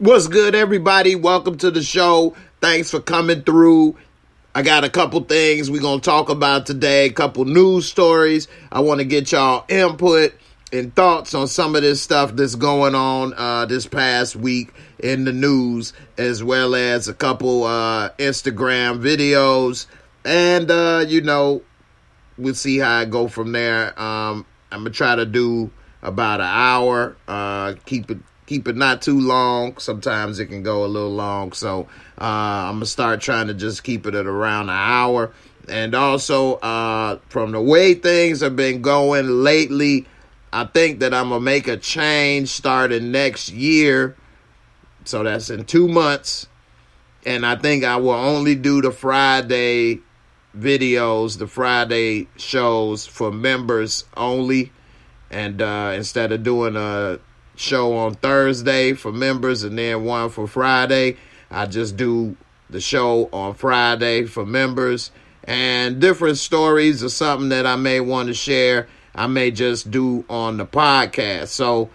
What's good, everybody? Welcome to the show. Thanks for coming through. I got a couple things we're going to talk about today, a couple news stories. I want to get y'all input and thoughts on some of this stuff that's going on uh, this past week in the news, as well as a couple uh, Instagram videos. And, uh, you know, we'll see how I go from there. Um, I'm to try to do about an hour, uh, keep it keep it not too long. Sometimes it can go a little long. So uh, I'm to start trying to just keep it at around an hour. And also, uh, from the way things have been going lately, I think that I'm to make a change starting next year. So that's in two months. And I think I will only do the Friday videos, the Friday shows for members only. And uh, instead of doing a show on Thursday for members and then one for Friday. I just do the show on Friday for members and different stories or something that I may want to share. I may just do on the podcast. So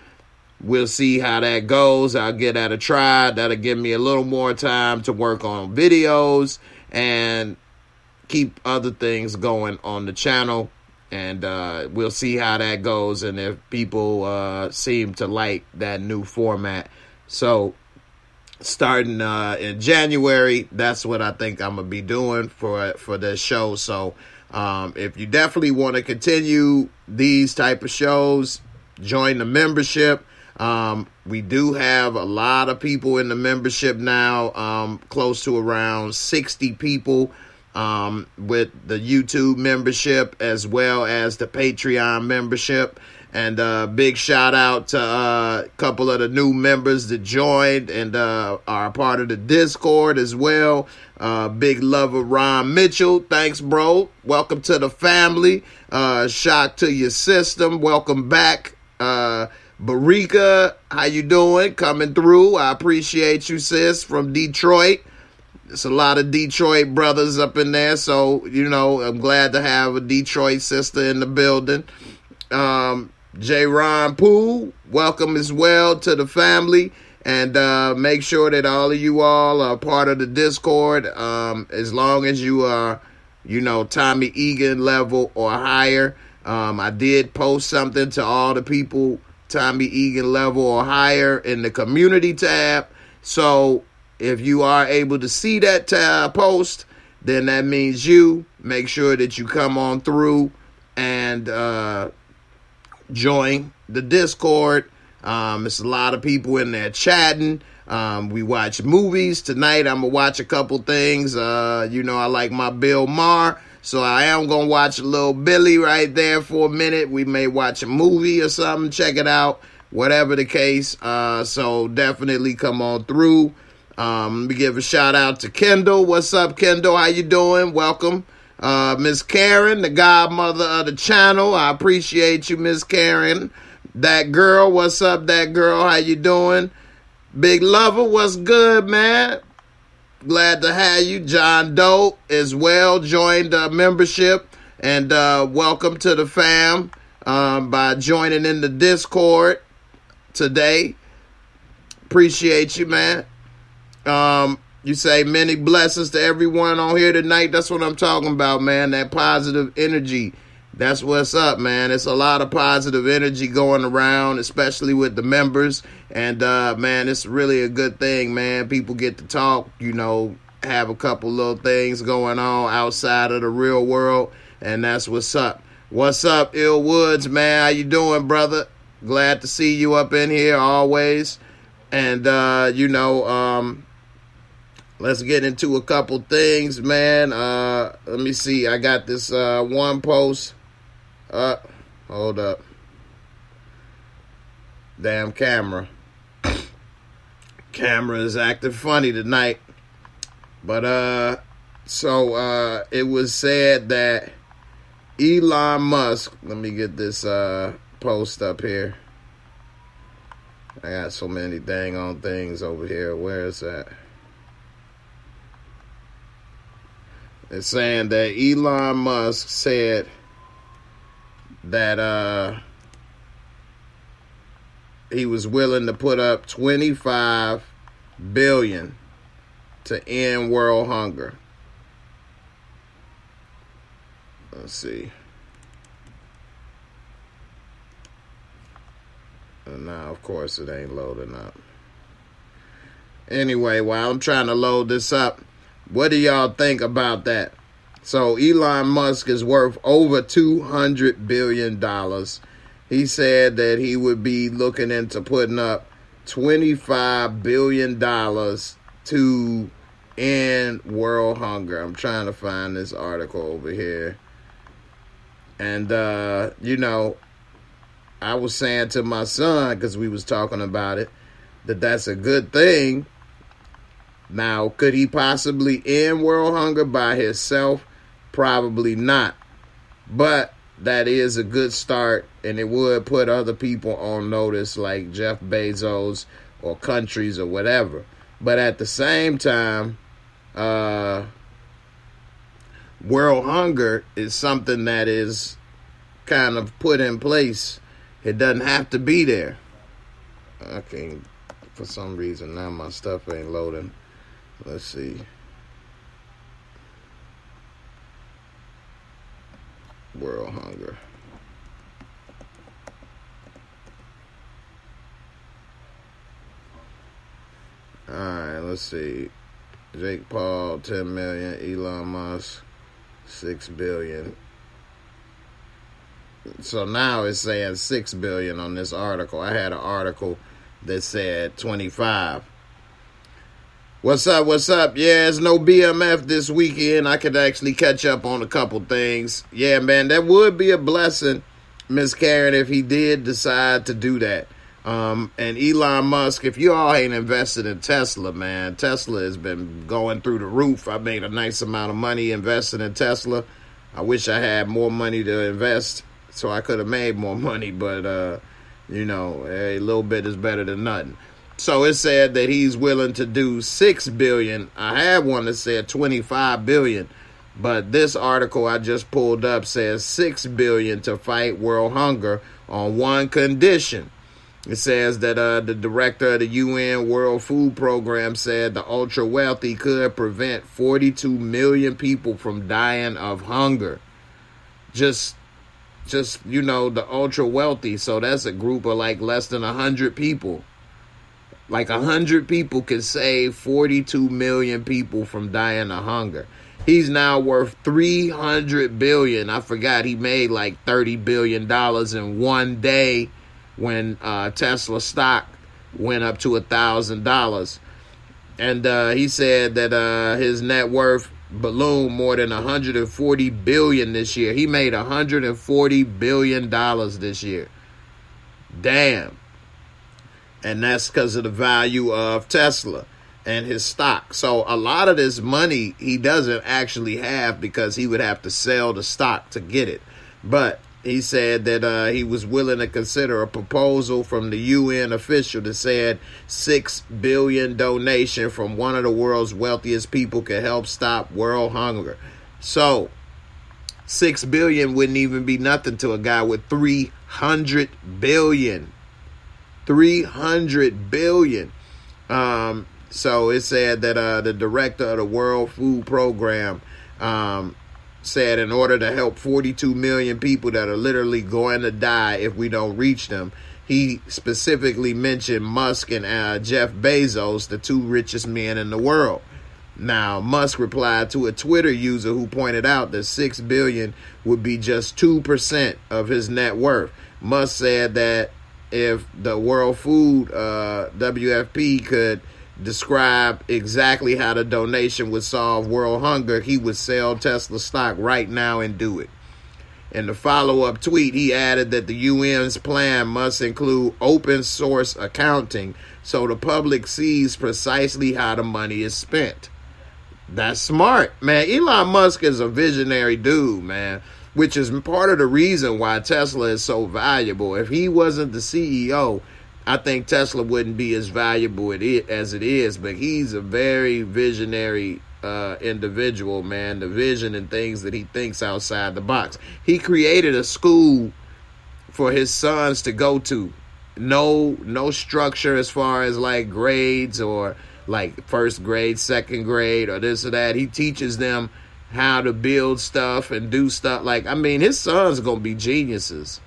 we'll see how that goes. I'll get at a try. That'll give me a little more time to work on videos and keep other things going on the channel and uh, we'll see how that goes and if people uh, seem to like that new format. So, starting uh, in January, that's what I think I'm gonna be doing for for this show. So, um, if you definitely want to continue these type of shows, join the membership. Um, we do have a lot of people in the membership now, um, close to around 60 people um, with the YouTube membership as well as the Patreon membership. And uh, big shout out to uh, a couple of the new members that joined and uh, are part of the Discord as well. Uh, big love of Ron Mitchell. Thanks, bro. Welcome to the family. Uh, shock to your system. Welcome back. Uh, Barika, how you doing? Coming through. I appreciate you, sis, from Detroit. It's a lot of Detroit brothers up in there, so you know I'm glad to have a Detroit sister in the building. Um, J. Ron Poole, welcome as well to the family, and uh, make sure that all of you all are part of the Discord. Um, as long as you are, you know, Tommy Egan level or higher. Um, I did post something to all the people Tommy Egan level or higher in the community tab. So if you are able to see that tab post, then that means you. Make sure that you come on through and uh, join the Discord. Um, it's a lot of people in there chatting. Um, we watch movies tonight. I'm gonna watch a couple things. Uh, you know, I like my Bill Maher, so I am gonna watch a little Billy right there for a minute. We may watch a movie or something. Check it out, whatever the case. Uh, so definitely come on through. Um, let me give a shout out to Kendall. What's up, Kendall? How you doing? Welcome. Uh, Miss Karen, the godmother of the channel. I appreciate you, Miss Karen. That girl, what's up, that girl? How you doing? Big lover, what's good, man? Glad to have you. John Doe as well joined the membership. And uh, welcome to the fam um, by joining in the Discord today. Appreciate you, man. Um, You say many blessings to everyone on here tonight. That's what I'm talking about, man. That positive energy. That's what's up, man. It's a lot of positive energy going around, especially with the members. And uh man, it's really a good thing, man. People get to talk, you know, have a couple little things going on outside of the real world, and that's what's up. What's up, Ill Woods, man? How you doing, brother? Glad to see you up in here always. And uh, you know, um, let's get into a couple things, man. Uh, let me see. I got this uh, one post. Uh, hold up. Damn camera. camera is acting funny tonight. But uh so uh it was said that Elon Musk, let me get this uh post up here. I got so many dang on things over here. Where is that? Saying that Elon Musk said that uh he was willing to put up 25 billion to end world hunger. Let's see. And now, of course, it ain't loading up. Anyway, while I'm trying to load this up, what do y'all think about that? So, Elon Musk is worth over $200 billion. He said that he would be looking into putting up $25 billion to end world hunger. I'm trying to find this article over here. And uh, you know, I was saying to my son cuz we was talking about it that that's a good thing. Now, could he possibly end world hunger by himself? Probably not. But that is a good start and it would put other people on notice like Jeff Bezos or countries or whatever. But at the same time, uh, world hunger is something that is kind of put in place. It doesn't have to be there. I can't, for some reason, now my stuff ain't loading. Let's see. World hunger. All right, let's see. Jake Paul, 10 million. Elon Musk, 6 billion. So now it's saying 6 billion on this article. I had an article that said 25. What's up? What's up? Yeah, it's no BMF this weekend. I could actually catch up on a couple things. Yeah, man, that would be a blessing, Miss Karen, if he did decide to do that. Um, and Elon Musk, if you all ain't invested in Tesla, man, Tesla has been going through the roof. I made a nice amount of money investing in Tesla. I wish I had more money to invest so I could have made more money, but uh, you know, a little bit is better than nothing. So it said that he's willing to do six billion. I had one that said twenty-five billion, but this article I just pulled up says six billion to fight world hunger on one condition it says that uh, the director of the UN World Food Program said the ultra wealthy could prevent 42 million people from dying of hunger. Just, just you know, the ultra wealthy. So that's a group of like less than a hundred people. Like a hundred people can save 42 million people from dying of hunger. He's now worth 300 billion. I forgot he made like 30 billion dollars in one day when uh, Tesla stock went up to a thousand dollars, and uh, he said that uh, his net worth ballooned more than 140 billion this year. He made 140 billion dollars this year. Damn. And that's because of the value of Tesla and his stock. So a lot of this money he doesn't actually have because he would have to sell the stock to get it. But he said that uh, he was willing to consider a proposal from the UN official that said six billion donation from one of the world's wealthiest people could help stop world hunger. So six billion wouldn't even be nothing to a guy with three hundred billion. Three hundred billion. Um, So it said that uh, the director of the World Food Program um, said in order to help 42 million people that are literally going to die if we don't reach them, he specifically mentioned Musk and uh, Jeff Bezos, the two richest men in the world. Now, Musk replied to a Twitter user who pointed out that 6 billion would be just 2% of his net worth. Musk said that if the World Food uh, WFP could describe exactly how the donation would solve world hunger, he would sell Tesla stock right now and do it. In the follow up tweet, he added that the UN's plan must include open source accounting so the public sees precisely how the money is spent. That's smart, man. Elon Musk is a visionary dude, man, which is part of the reason why Tesla is so valuable. If he wasn't the CEO, I think Tesla wouldn't be as valuable as it is, but he's a very visionary uh, individual, man. The vision and things that he thinks outside the box. He created a school for his sons to go to. No, no structure as far as like grades or like first grade, second grade, or this or that. He teaches them how to build stuff and do stuff. Like, I mean, his sons are gonna be geniuses.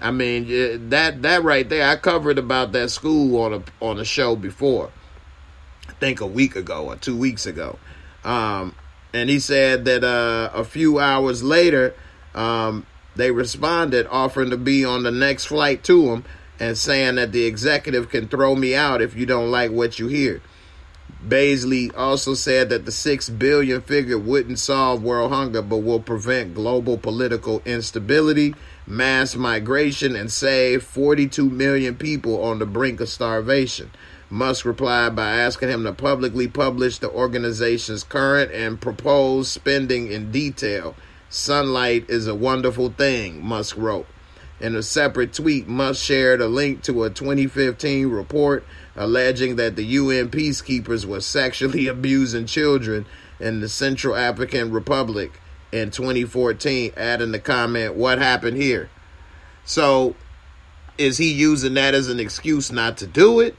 I mean, that that right there. I covered about that school on a on a show before. I think a week ago or two weeks ago. Um, and he said that uh, a few hours later, um, they responded offering to be on the next flight to him and saying that the executive can throw me out if you don't like what you hear. Beasley also said that the 6 billion figure wouldn't solve world hunger but will prevent global political instability, mass migration and save 42 million people on the brink of starvation. Musk replied by asking him to publicly publish the organization's current and proposed spending in detail. Sunlight is a wonderful thing, Musk wrote. In a separate tweet, Musk shared a link to a 2015 report alleging that the UN peacekeepers were sexually abusing children in the Central African Republic in 2014, adding the comment, What happened here? So, is he using that as an excuse not to do it?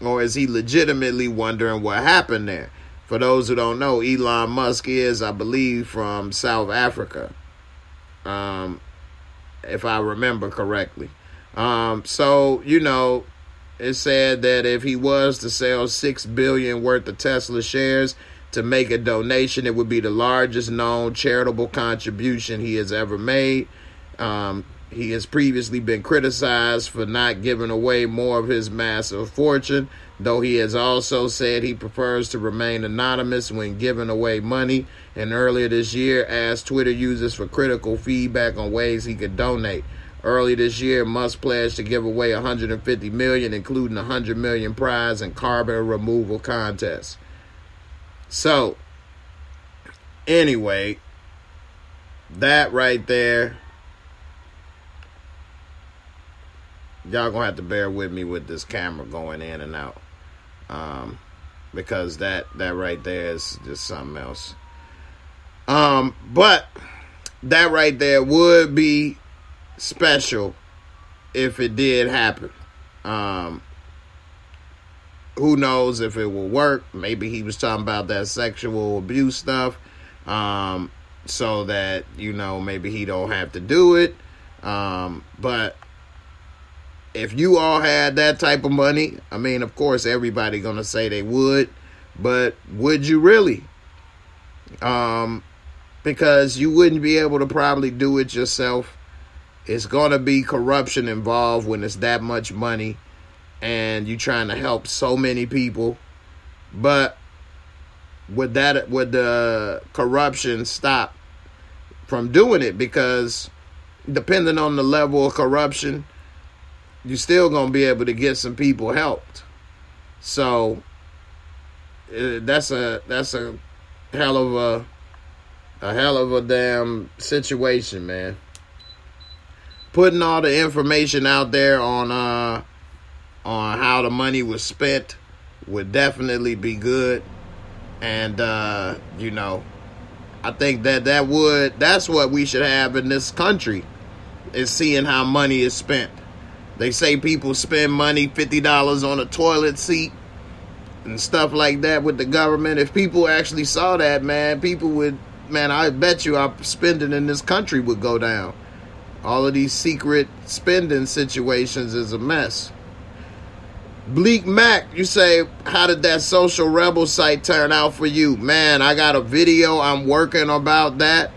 Or is he legitimately wondering what happened there? For those who don't know, Elon Musk is, I believe, from South Africa. Um, if I remember correctly. Um, so, you know, it said that if he was to sell six billion worth of Tesla shares to make a donation, it would be the largest known charitable contribution he has ever made. Um, he has previously been criticized for not giving away more of his massive fortune, though he has also said he prefers to remain anonymous when giving away money. And earlier this year, asked Twitter users for critical feedback on ways he could donate. Early this year, Musk pledged to give away 150 million, including 100 million prize and carbon removal contest. So, anyway, that right there. Y'all gonna have to bear with me with this camera going in and out, um, because that that right there is just something else. Um, but that right there would be special if it did happen. Um, who knows if it will work? Maybe he was talking about that sexual abuse stuff, um, so that you know maybe he don't have to do it. Um, but if you all had that type of money, I mean, of course, everybody gonna say they would, but would you really? Um, because you wouldn't be able to probably do it yourself it's going to be corruption involved when it's that much money and you're trying to help so many people. But would that would the corruption stop from doing it? Because depending on the level of corruption you're still going to be able to get some people helped. So uh, that's a that's a hell of a a hell of a damn situation man putting all the information out there on uh on how the money was spent would definitely be good and uh you know i think that that would that's what we should have in this country is seeing how money is spent they say people spend money $50 on a toilet seat and stuff like that with the government. If people actually saw that, man, people would, man, I bet you our spending in this country would go down. All of these secret spending situations is a mess. Bleak Mac, you say, how did that social rebel site turn out for you? Man, I got a video I'm working about that.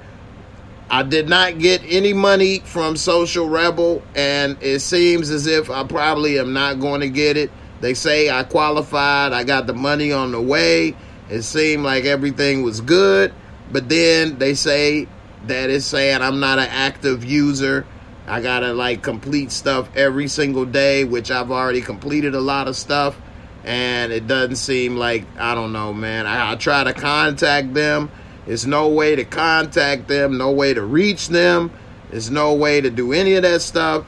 I did not get any money from Social Rebel, and it seems as if I probably am not going to get it. They say I qualified, I got the money on the way. It seemed like everything was good, but then they say that it's saying I'm not an active user. I gotta like complete stuff every single day, which I've already completed a lot of stuff, and it doesn't seem like I don't know, man. I, I try to contact them there's no way to contact them, no way to reach them. There's no way to do any of that stuff.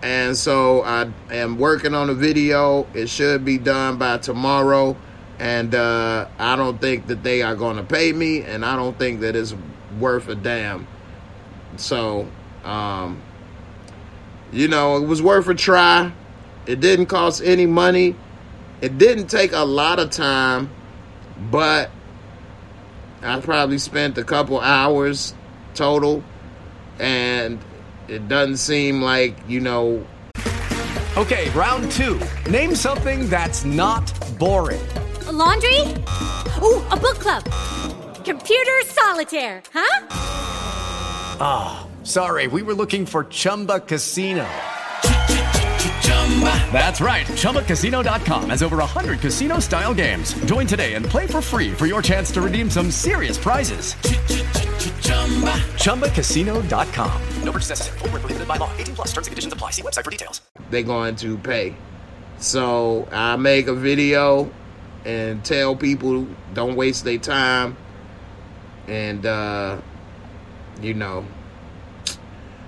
And so I am working on a video. It should be done by tomorrow. And uh, I don't think that they are going to pay me, and I don't think that it's worth a damn. So, um, you know, it was worth a try. It didn't cost any money. It didn't take a lot of time, but I probably spent a couple hours total, and it doesn't seem like, you know. Okay, round two. Name something that's not boring. A laundry? Ooh, a book club. Computer solitaire, huh? Ah, oh, sorry, we were looking for Chumba Casino. That's right. ChumbaCasino.com has over 100 casino style games. Join today and play for free for your chance to redeem some serious prizes. ChumbaCasino.com. No purchase necessary. Full prohibited by law. 18 plus terms and conditions apply. See website for details. They're going to pay. So I make a video and tell people don't waste their time. And, uh, you know,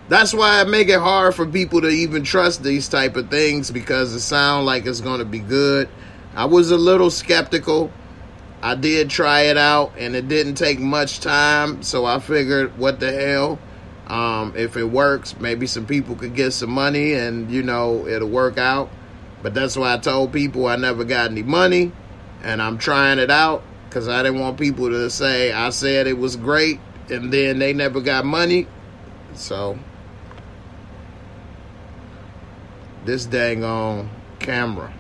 that's why I make it hard for people to even trust these type of things because it sounds like it's going to be good. I was a little skeptical. I did try it out and it didn't take much time, so I figured what the hell. Um, if it works, maybe some people could get some money and you know it'll work out. But that's why I told people I never got any money and I'm trying it out because I didn't want people to say I said it was great and then they never got money. So this dang on camera.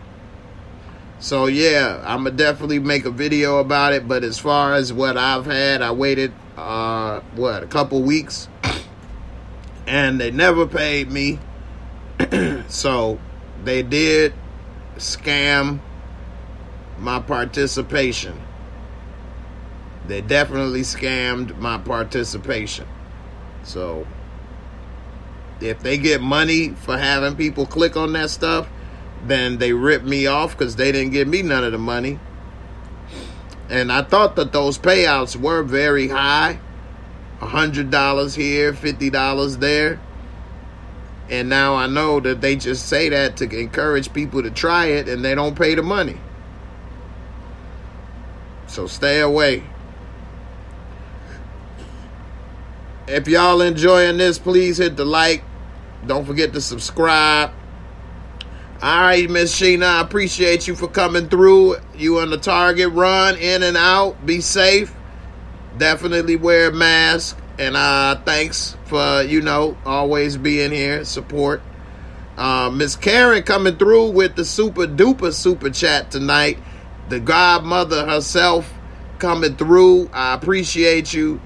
So yeah, I'm gonna definitely make a video about it. But as far as what I've had, I waited uh what a couple weeks, and they never paid me. so they did scam my participation. They definitely scammed my participation. So if they get money for having people click on that stuff, then they rip me off because they didn't give me none of the money. And I thought that those payouts were very high $100 here, $50 there. And now I know that they just say that to encourage people to try it and they don't pay the money. So stay away. If y'all enjoying this, please hit the like, don't forget to subscribe. All right, Miss Sheena, I appreciate you for coming through. You on the target run, in and out. Be safe. Definitely wear a mask. And uh, thanks for, you know, always being here, support. Uh, Miss Karen coming through with the super duper super chat tonight. The godmother herself coming through. I appreciate you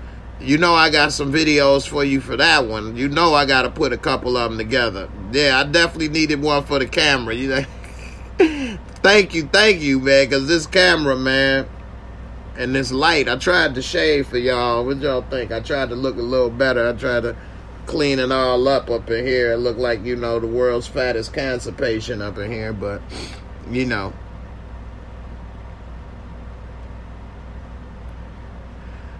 you know I got some videos for you for that one. You know I got to put a couple of them together. Yeah, I definitely needed one for the camera. You know, thank you, thank you, man, because this camera, man, and this light. I tried to shave for y'all. What y'all think? I tried to look a little better. I tried to clean it all up up in here. It looked like you know the world's fattest cancer patient up in here, but you know.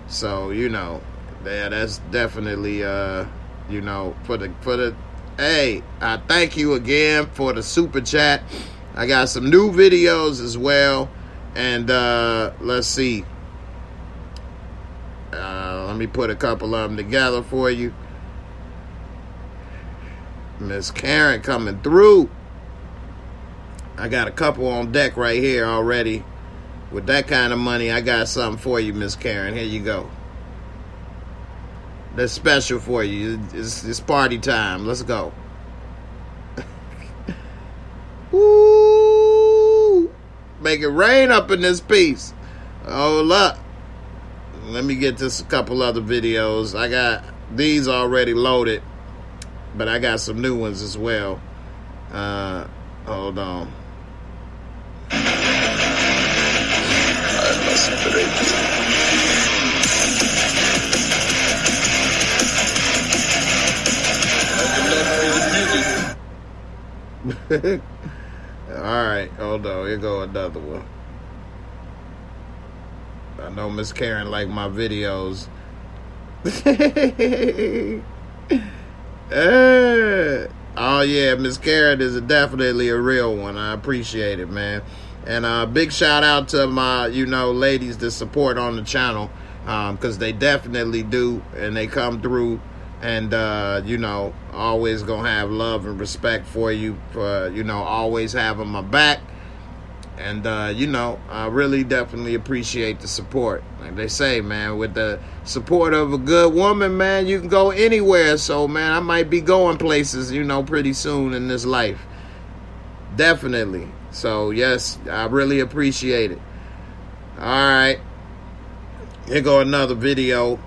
So you know, yeah, that's definitely uh, you know, for the for the hey, I thank you again for the super chat. I got some new videos as well, and uh, let's see. Uh, let me put a couple of them together for you. Miss Karen coming through. I got a couple on deck right here already. with that kind of money, I got something for you, Miss Karen. Here you go. That's special for you. It's, it's party time. Let's go. Woo! Make it rain up in this piece. Hold up. Let me get this a couple other videos. I got these already loaded, but I got some new ones as well. Uh, hold on. All right, hold on. Here go another one. I know Miss Karen like my videos. Eh. oh yeah, Miss Karen is definitely a real one. I appreciate it, man. And uh, big shout out to my, you know, ladies that support on the channel because um, they definitely do, and they come through, and uh, you know, always gonna have love and respect for you. For you know, always having my back, and uh, you know, I really definitely appreciate the support. Like they say, man, with the support of a good woman, man, you can go anywhere. So, man, I might be going places, you know, pretty soon in this life. Definitely. So, yes, I really appreciate it. All right. Here go another video.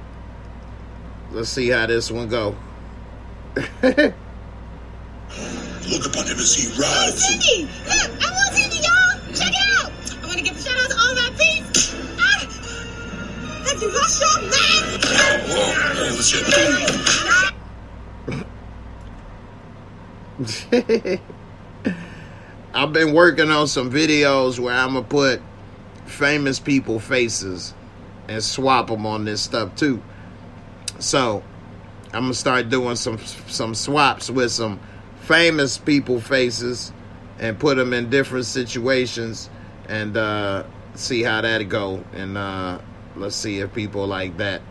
Let's see how this one go. Look upon him as he rides. Hey, Cindy! Look, I want Cindy, y'all! Check it out! I want to give a shout out to all my peeps. Ah! Have you lost your mind? Whoa, what was your I've been working on some videos where I'm gonna put famous people faces and swap them on this stuff too. So I'm gonna start doing some some swaps with some famous people faces and put them in different situations and uh, see how that go. And uh, let's see if people like that.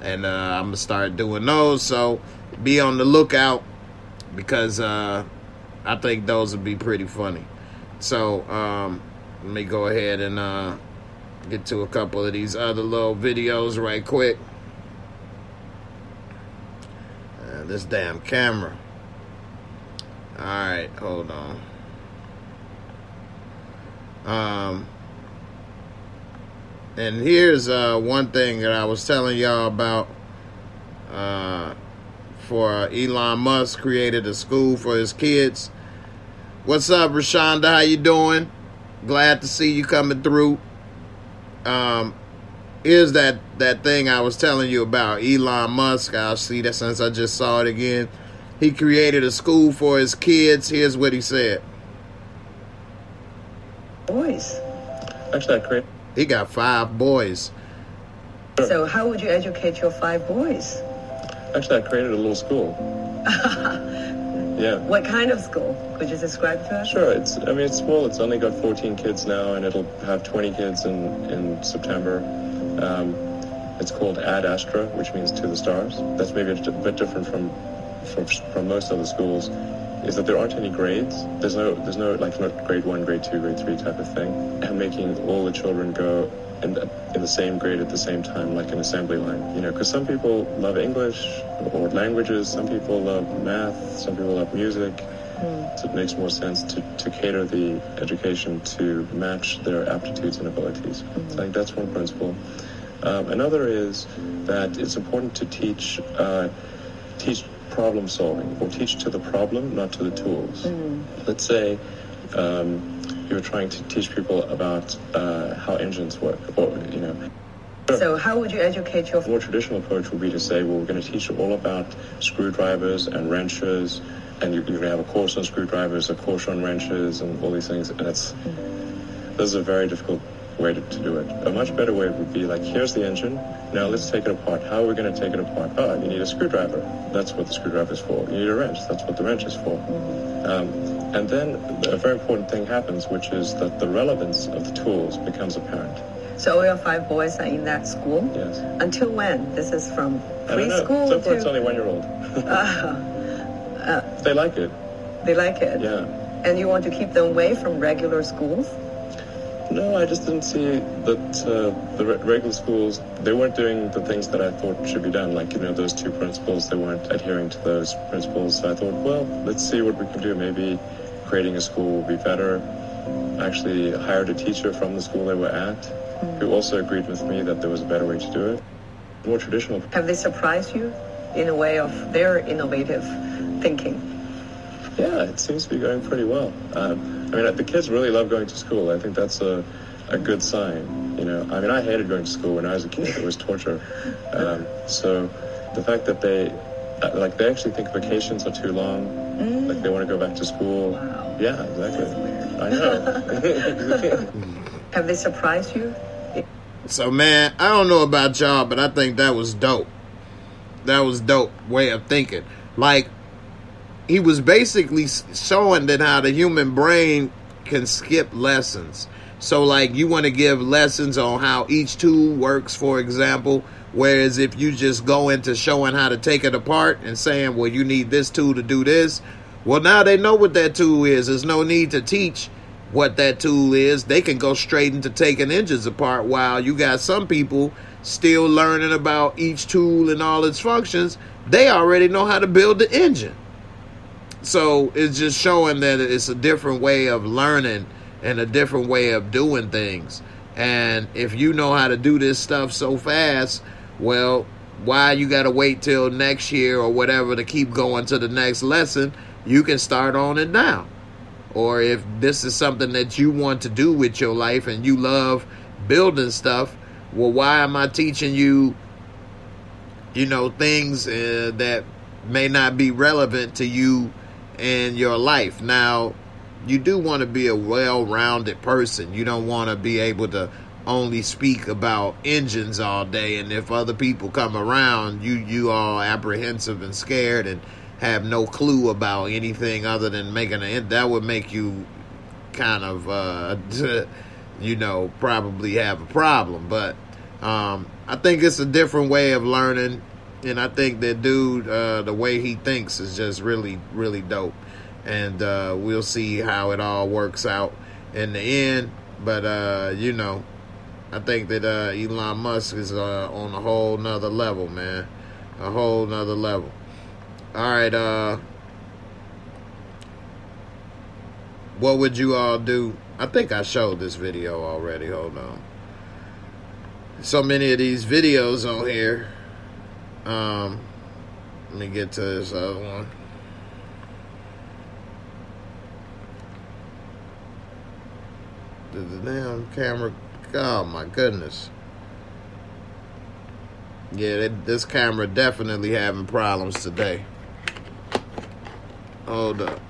And uh, I'm gonna start doing those. So be on the lookout because uh, I think those would be pretty funny. So um, let me go ahead and uh, get to a couple of these other little videos right quick. This damn camera. All right, hold on. Um, and here's uh, one thing that I was telling y'all about. Uh, for uh, Elon Musk created a school for his kids. What's up, Rashonda? How you doing? Glad to see you coming through. Um, here's that that thing I was telling you about Elon Musk. I'll see that since I just saw it again. He created a school for his kids. Here's what he said. Boys. Actually, I created. He got five boys. So how would you educate your five boys? Actually, I created a little school. yeah. What kind of school? Could you describe to us? Sure. It's. I mean, it's small. It's only got 14 kids now, and it'll have 20 kids in in September. Um, it's called Ad Astra, which means to the stars. That's maybe a bit different from from, from most other schools. Is that there aren't any grades. There's no there's no like not grade one, grade two, grade three type of thing, and making all the children go in, in the same grade at the same time, like an assembly line. You know, because some people love English or languages, some people love math, some people love music. Mm. So it makes more sense to, to cater the education to match their aptitudes and abilities. Mm. So I think that's one principle. Um, another is that it's important to teach uh, teach problem solving or teach to the problem, not to the tools. Mm. Let's say. Um, you're trying to teach people about uh, how engines work, or you know. So how would you educate your? More traditional approach would be to say, well, we're going to teach you all about screwdrivers and wrenches, and you, going to have a course on screwdrivers, a course on wrenches, and all these things. And it's this is a very difficult way to, to, do it. A much better way would be like, here's the engine. Now let's take it apart. How are we going to take it apart? Oh, you need a screwdriver. That's what the screwdriver is for. You need a wrench. That's what the wrench is for. Um, and then a very important thing happens, which is that the relevance of the tools becomes apparent. So all your five boys are in that school? Yes. Until when? This is from preschool So far, to... it's only one year old. uh, they like it. They like it? Yeah. And you want to keep them away from regular schools? No, I just didn't see that uh, the re- regular schools they weren't doing the things that I thought should be done. Like you know those two principles, they weren't adhering to those principles. So I thought, well, let's see what we can do. Maybe creating a school will be better. I actually hired a teacher from the school they were at, who also agreed with me that there was a better way to do it, more traditional. Have they surprised you in a way of their innovative thinking? Yeah, it seems to be going pretty well. Um, I mean, the kids really love going to school. I think that's a, a good sign. You know, I mean, I hated going to school when I was a kid. It was torture. Um, so the fact that they, uh, like, they actually think vacations are too long. Like, they want to go back to school. Yeah, exactly. I know. Have they surprised you? So man, I don't know about y'all, but I think that was dope. That was dope way of thinking. Like he was basically showing that how the human brain can skip lessons. So like you want to give lessons on how each tool works, for example. Whereas if you just go into showing how to take it apart and saying, well, you need this tool to do this, well, now they know what that tool is. There's no need to teach what that tool is. They can go straight into taking engines apart while you got some people still learning about each tool and all its functions. They already know how to build the engine. So it's just showing that it's a different way of learning and a different way of doing things. And if you know how to do this stuff so fast, well, why you got to wait till next year or whatever to keep going to the next lesson? You can start on it now. Or if this is something that you want to do with your life and you love building stuff, well, why am I teaching you, you know, things uh, that may not be relevant to you in your life? Now, you do want to be a well-rounded person. You don't want to be able to only speak about engines all day and if other people come around, you you all apprehensive and scared and have no clue about anything other than making an that would make you kind of uh you know probably have a problem but um i think it's a different way of learning and i think that dude uh the way he thinks is just really really dope and uh we'll see how it all works out in the end but uh you know i think that uh elon musk is uh on a whole nother level man a whole nother level all right, uh what would you all do? I think I showed this video already. Hold on. So many of these videos on here. Um let me get to this other one. The, the damn camera. Oh my goodness. Yeah, this camera definitely having problems today. Hold up.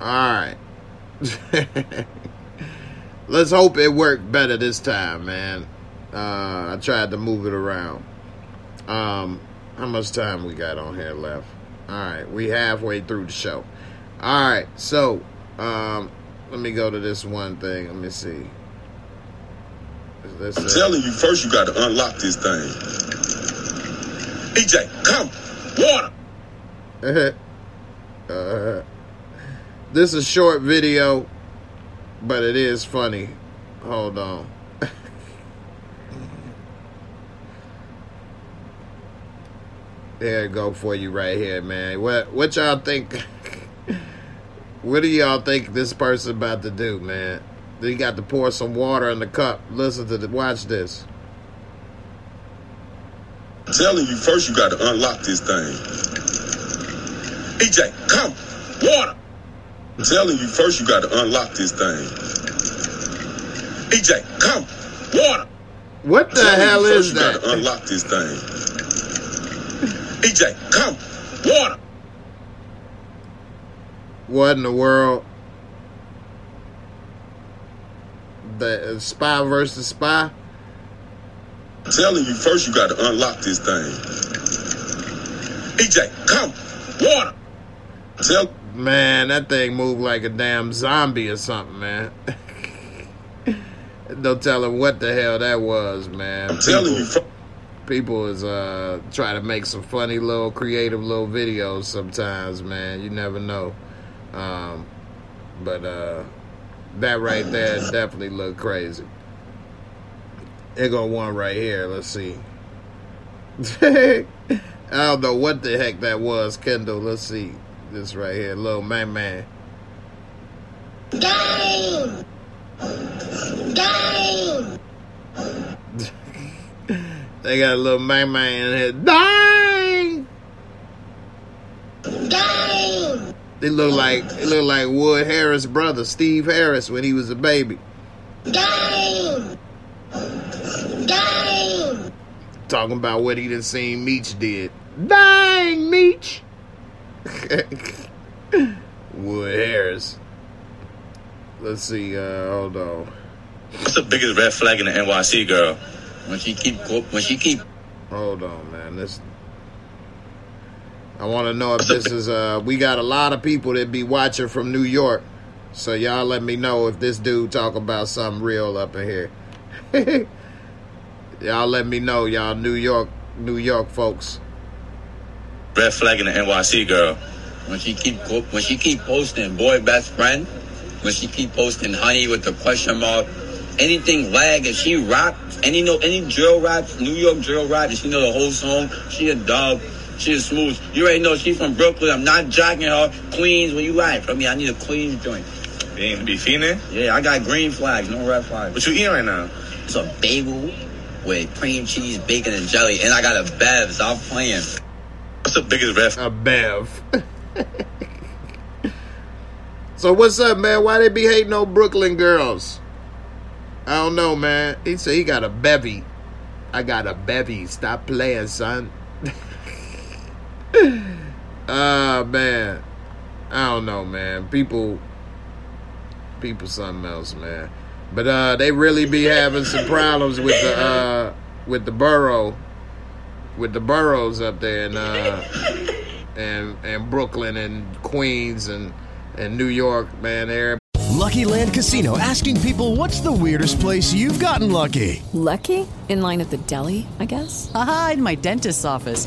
Alright. Let's hope it worked better this time, man. Uh, I tried to move it around. Um, how much time we got on here left? Alright, we halfway through the show. Alright, so, um, let me go to this one thing. Let me see. I'm telling you, first you got to unlock this thing. EJ, come, water. uh, this is a short video, but it is funny. Hold on. there it go for you right here, man. What what y'all think? what do y'all think this person about to do, man? He got to pour some water in the cup. Listen to the watch this. I'm telling you, first you got to unlock this thing. EJ, come, water. I'm telling you, first you got to unlock this thing. EJ, come, water. What the hell you, is first You got to unlock this thing. EJ, come, water. What in the world? The uh, spy versus spy? I'm telling you, first you got to unlock this thing. EJ, come, water. Tell Man, that thing moved like a damn zombie or something, man. Don't tell him what the hell that was, man. I'm telling you, people is uh try to make some funny little creative little videos sometimes, man. You never know. Um, but uh, that right there definitely looked crazy. Here go one right here. Let's see. I don't know what the heck that was, Kendall. Let's see. This right here, little man man. Game! Game! They got a little man man in here. Dang! Game! They look like it look like Wood Harris' brother, Steve Harris, when he was a baby. Game! Game! Talking about what he done seen Meech did. Dang, Meech! Wood Harris. Let's see, uh, hold on. What's the biggest red flag in the NYC girl? When she keep when she keep Hold on, man. This I want to know if this is uh we got a lot of people that be watching from New York. So y'all let me know if this dude talk about something real up in here. y'all let me know, y'all New York New York folks. Red flag in the NYC girl. When she keep when she keep posting boy best friend, when she keep posting honey with the question mark, anything lag if she rock any know any drill rap, New York drill rap, and she know the whole song, she a dub. She is smooth. You already know she from Brooklyn. I'm not jacking her. Queens, where you ride from me, I need a Queens joint. Being be fiending? Yeah, I got green flags, no red flags. What you eating right now? It's a bagel with cream cheese, bacon, and jelly, and I got a Bev. Stop playing. The biggest red A Bev. so what's up, man? Why they be hating on Brooklyn girls? I don't know, man. He said he got a bevy. I got a bevy. Stop playing, son. Ah, man. I don't know, man. People, people, something else, man. But uh, they really be having some problems with the uh, with the borough, with the boroughs up there in uh, and and Brooklyn and Queens and and New York, man. They're Lucky Land Casino asking people what's the weirdest place you've gotten lucky? Lucky? In line at the deli, I guess? Aha, in my dentist's office.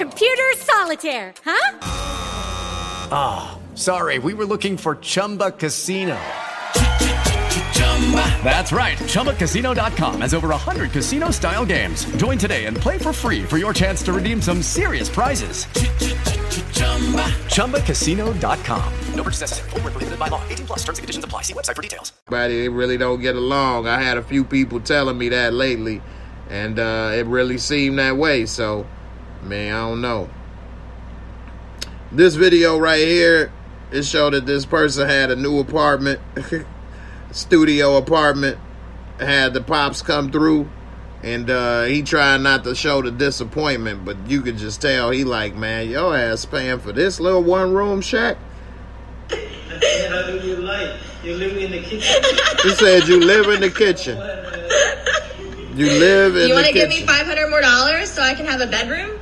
Computer solitaire, huh? Ah, sorry, we were looking for Chumba Casino. That's right. ChumbaCasino.com has over 100 casino style games. Join today and play for free for your chance to redeem some serious prizes. ChumbaCasino.com. No purchase necessary. Void where prohibited by law. 18 plus terms and conditions apply. See website for details. everybody they really don't get along. I had a few people telling me that lately, and uh, it really seemed that way. So, man, I don't know. This video right here, it showed that this person had a new apartment, studio apartment, had the pops come through, and uh, he trying not to show the disappointment, but you could just tell he like, man, your ass paying for this little one room shack. How do you like? You live in the kitchen. He said you live in the kitchen. You live in the kitchen. You want to give me kitchen. five hundred more dollars so I can have a bedroom?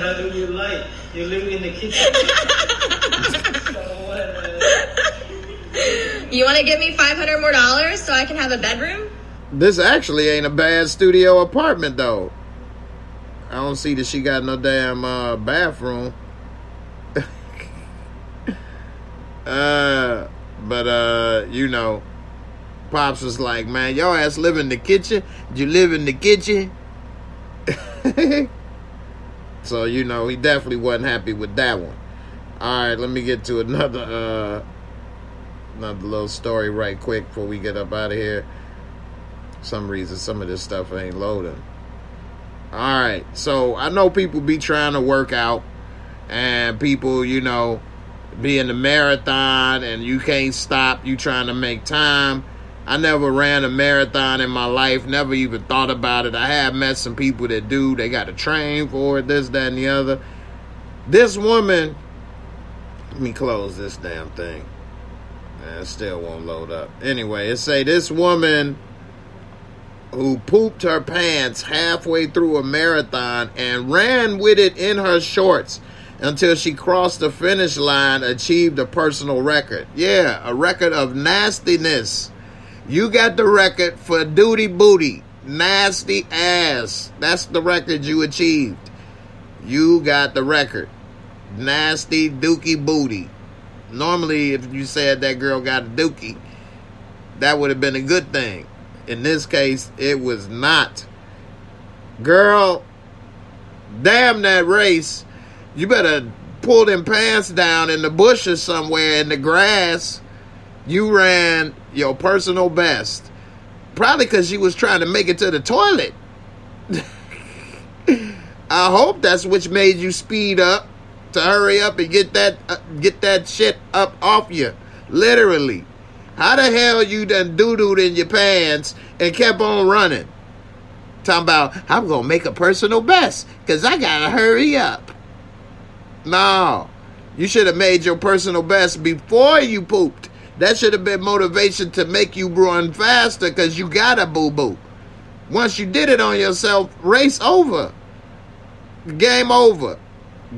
How do you like? You live in the kitchen. You want to give me five hundred more dollars so I can have a bedroom? This actually ain't a bad studio apartment though. I don't see that she got no damn uh, bathroom. uh, but uh, you know, pops was like, "Man, your ass live in the kitchen. You live in the kitchen." so you know, he definitely wasn't happy with that one. All right, let me get to another uh, another little story right quick before we get up out of here some reason some of this stuff ain't loading. All right, so I know people be trying to work out, and people, you know, be in the marathon and you can't stop. You trying to make time. I never ran a marathon in my life. Never even thought about it. I have met some people that do. They got to train for it. This, that, and the other. This woman. Let me close this damn thing. It still won't load up. Anyway, it say this woman who pooped her pants halfway through a marathon and ran with it in her shorts until she crossed the finish line, achieved a personal record. Yeah, a record of nastiness. You got the record for duty booty, nasty ass. That's the record you achieved. You got the record. Nasty dookie booty. Normally, if you said that girl got a dookie, that would have been a good thing. In this case, it was not. Girl, damn that race. You better pull them pants down in the bushes somewhere in the grass. You ran your personal best. Probably because you was trying to make it to the toilet. I hope that's which made you speed up to hurry up and get that uh, get that shit up off you. Literally. How the hell you done doo-dooed in your pants and kept on running? Talking about, I'm to make a personal best because I got to hurry up. No. You should have made your personal best before you pooped. That should have been motivation to make you run faster because you got a boo-boo. Once you did it on yourself, race over. Game over.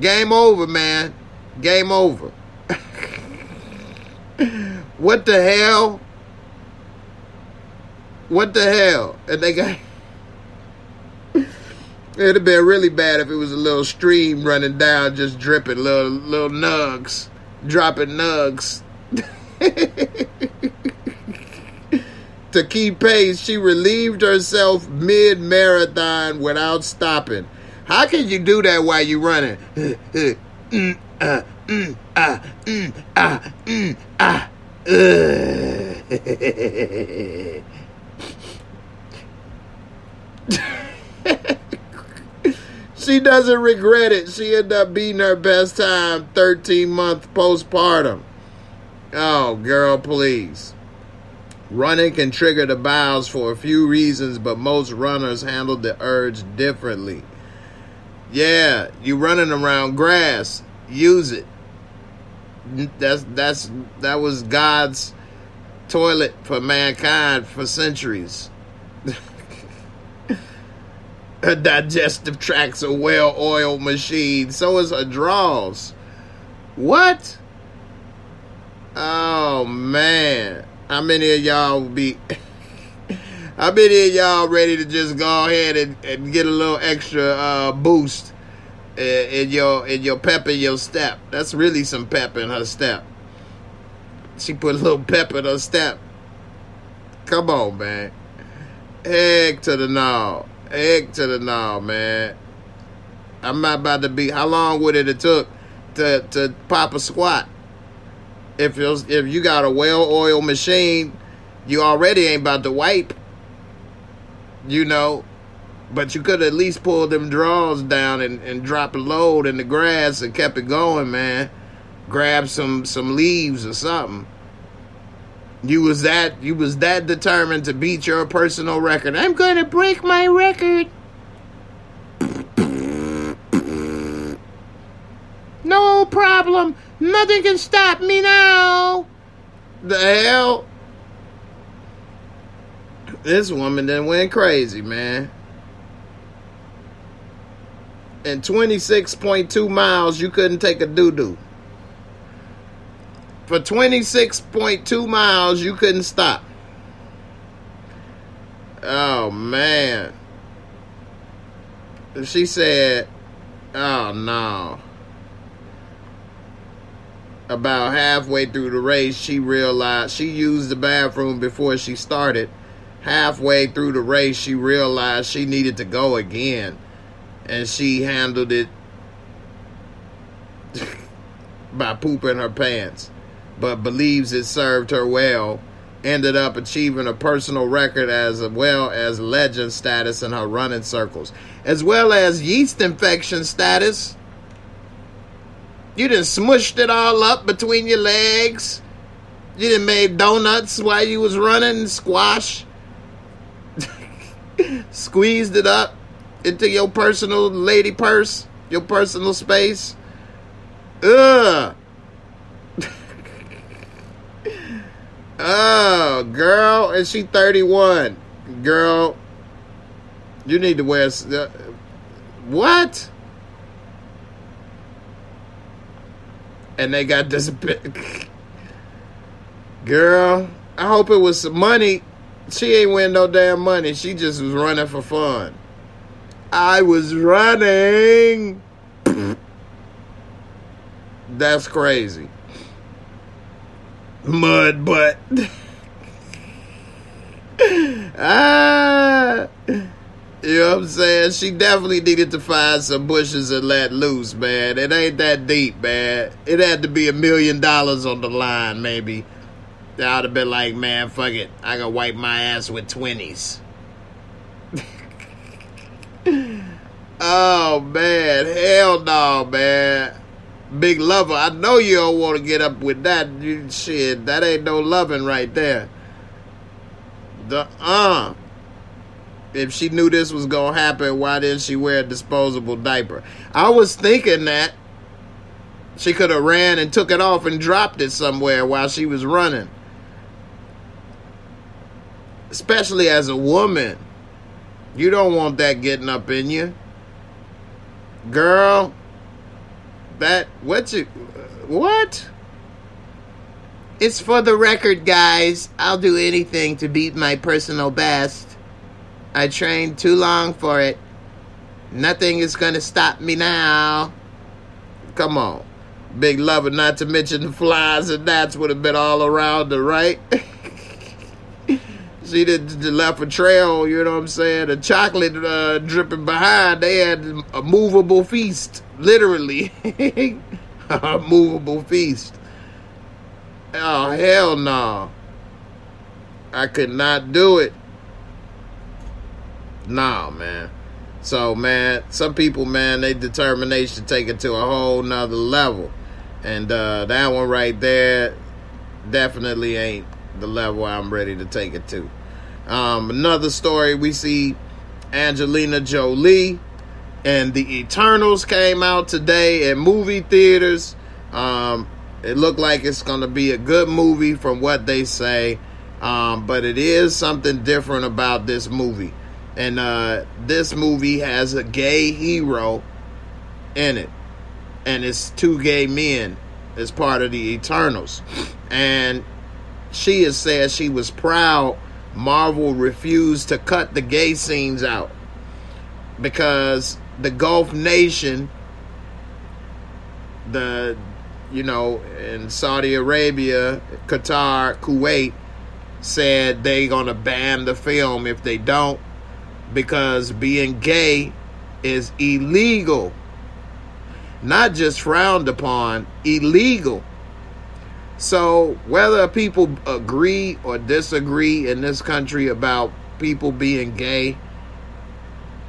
Game over, man. Game over. what the hell? What the hell? And they got. It'd have been really bad if it was a little stream running down, just dripping little little nugs, dropping nugs. to keep pace, she relieved herself mid marathon without stopping. How can you do that while you're running? she doesn't regret it. She ended up beating her best time 13 month postpartum. Oh, girl, please. Running can trigger the bowels for a few reasons, but most runners handle the urge differently. Yeah, you running around grass. Use it. That's that's that was God's toilet for mankind for centuries. Her digestive tract's a well-oiled machine. So is her draws. What? Oh man. How many of y'all will be how many of y'all ready to just go ahead and, and get a little extra uh, boost in, in your in your pep in your step? That's really some pep in her step. She put a little pep in her step. Come on, man. Egg to the gnaw. Egg to the gnaw, man. I'm not about to be. How long would it have took to to pop a squat? If if you got a well-oiled machine, you already ain't about to wipe. You know, but you could at least pull them draws down and, and drop a load in the grass and kept it going, man. Grab some some leaves or something. You was that you was that determined to beat your personal record. I'm gonna break my record. No problem. Nothing can stop me now. The hell? This woman then went crazy, man. In 26.2 miles, you couldn't take a doo doo. For 26.2 miles, you couldn't stop. Oh, man. She said, oh, no. About halfway through the race, she realized she used the bathroom before she started. Halfway through the race, she realized she needed to go again. And she handled it by pooping her pants, but believes it served her well. Ended up achieving a personal record as well as legend status in her running circles, as well as yeast infection status. You done smushed it all up between your legs. You done made donuts while you was running, squash. Squeezed it up into your personal lady purse, your personal space. Ugh. oh, girl, and she 31. Girl, you need to wear. Uh, what? And they got this. big Girl, I hope it was some money. She ain't win no damn money. She just was running for fun. I was running. That's crazy. Mud butt. ah. You know what I'm saying? She definitely needed to find some bushes and let loose, man. It ain't that deep, man. It had to be a million dollars on the line, maybe. I would have been like, man, fuck it. I gonna wipe my ass with 20s. oh, man. Hell no, man. Big lover. I know you don't want to get up with that. Shit, that ain't no loving right there. The uh if she knew this was gonna happen, why didn't she wear a disposable diaper? I was thinking that she could have ran and took it off and dropped it somewhere while she was running. Especially as a woman. You don't want that getting up in you. Girl, that what you what? It's for the record, guys. I'll do anything to beat my personal best. I trained too long for it. Nothing is going to stop me now. Come on. Big lover, not to mention the flies and gnats would have been all around her, right? she didn't left a trail, you know what I'm saying? A chocolate uh, dripping behind. They had a movable feast, literally. a movable feast. Oh, hell no. I could not do it. Nah, man. So, man, some people, man, they determination take it to a whole nother level. And uh, that one right there definitely ain't the level I'm ready to take it to. Um, another story we see Angelina Jolie and the Eternals came out today in movie theaters. Um, it looked like it's going to be a good movie from what they say, um, but it is something different about this movie. And uh, this movie has a gay hero in it. And it's two gay men as part of the Eternals. And she has said she was proud Marvel refused to cut the gay scenes out because the Gulf nation, the you know, in Saudi Arabia, Qatar, Kuwait, said they're gonna ban the film if they don't because being gay is illegal. Not just frowned upon, illegal. So, whether people agree or disagree in this country about people being gay,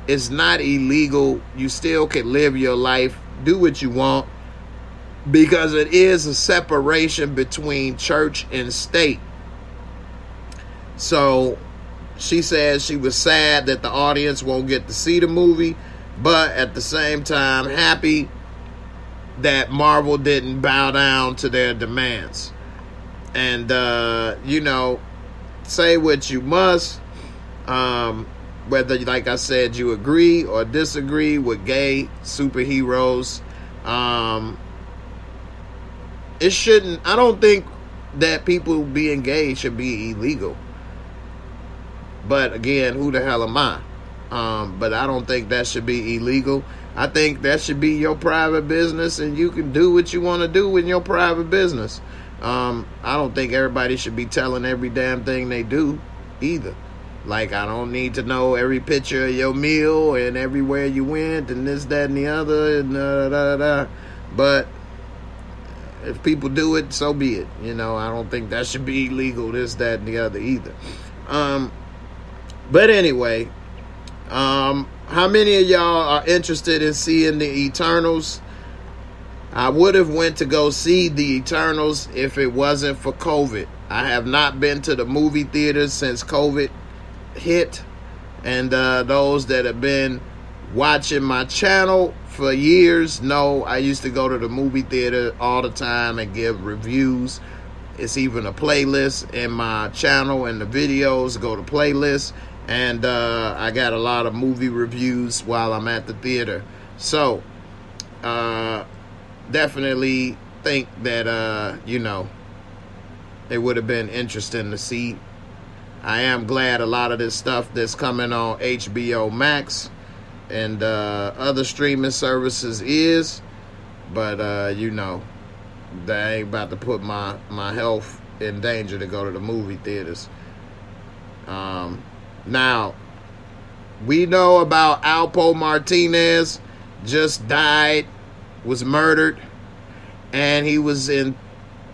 it's not illegal. You still can live your life, do what you want, because it is a separation between church and state. So, she says she was sad that the audience won't get to see the movie, but at the same time, happy that Marvel didn't bow down to their demands. And, uh, you know, say what you must. Um, whether, like I said, you agree or disagree with gay superheroes. Um, it shouldn't, I don't think that people being gay should be illegal. But again, who the hell am I? Um, but I don't think that should be illegal. I think that should be your private business, and you can do what you want to do in your private business. Um, I don't think everybody should be telling every damn thing they do either. Like, I don't need to know every picture of your meal and everywhere you went and this, that, and the other, and da, da, da, da. But if people do it, so be it. You know, I don't think that should be illegal, this, that, and the other either. Um, but anyway, um, how many of y'all are interested in seeing the Eternals? I would have went to go see The Eternals if it wasn't for COVID. I have not been to the movie theaters since COVID hit. And uh, those that have been watching my channel for years know I used to go to the movie theater all the time and give reviews. It's even a playlist in my channel and the videos go to playlists. And uh, I got a lot of movie reviews while I'm at the theater. So, uh, definitely think that, uh, you know, it would have been interesting to see. I am glad a lot of this stuff that's coming on HBO Max and uh, other streaming services is, but uh, you know, they ain't about to put my my health in danger to go to the movie theaters. Um, now, we know about Alpo Martinez just died, was murdered, and he was in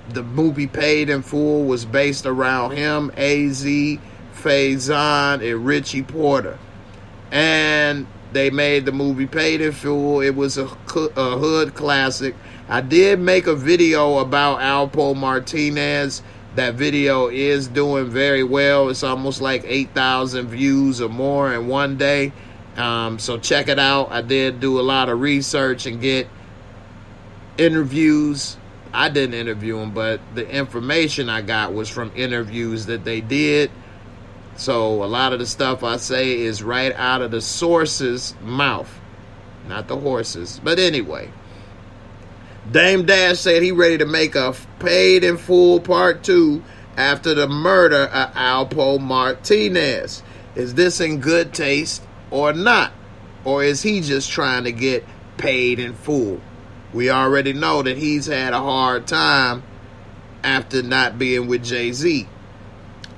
the movie Paid in Full was based around him, AZ, Faison, and Richie Porter. And they made the movie Paid in Full. It was a, a hood classic. I did make a video about Alpo Martinez. That video is doing very well. It's almost like 8,000 views or more in one day. Um, so check it out. I did do a lot of research and get interviews. I didn't interview him, but the information I got was from interviews that they did. So a lot of the stuff I say is right out of the source's mouth, not the horses. But anyway, Dame Dash said he ready to make a paid in full part two after the murder of Alpo Martinez. Is this in good taste or not? Or is he just trying to get paid in full? We already know that he's had a hard time after not being with Jay Z.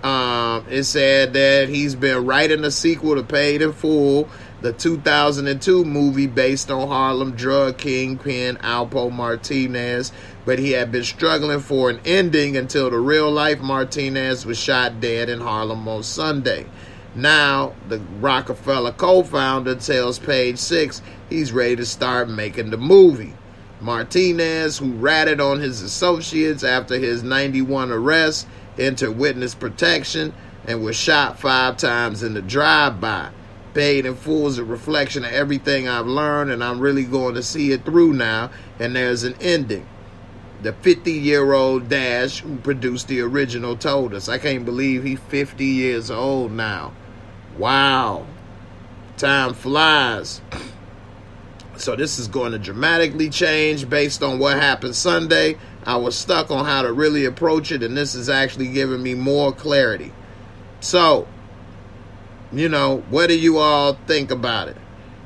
Um, it said that he's been writing a sequel to Paid in Full, the 2002 movie based on Harlem drug kingpin Alpo Martinez, but he had been struggling for an ending until the real life Martinez was shot dead in Harlem on Sunday. Now, the Roc-A-Fella co founder tells Page Six he's ready to start making the movie. Martinez, who ratted on his associates after his 91 arrest, entered witness protection and was shot five times in the drive-by. Paid in full is a reflection of everything I've learned, and I'm really going to see it through now. And there's an ending. The 50-year-old Dash, who produced the original, told us. I can't believe he's 50 years old now. Wow, time flies. So this is going to dramatically change based on what happened Sunday. I was stuck on how to really approach it, and this is actually giving me more clarity. So, you know, what do you all think about it?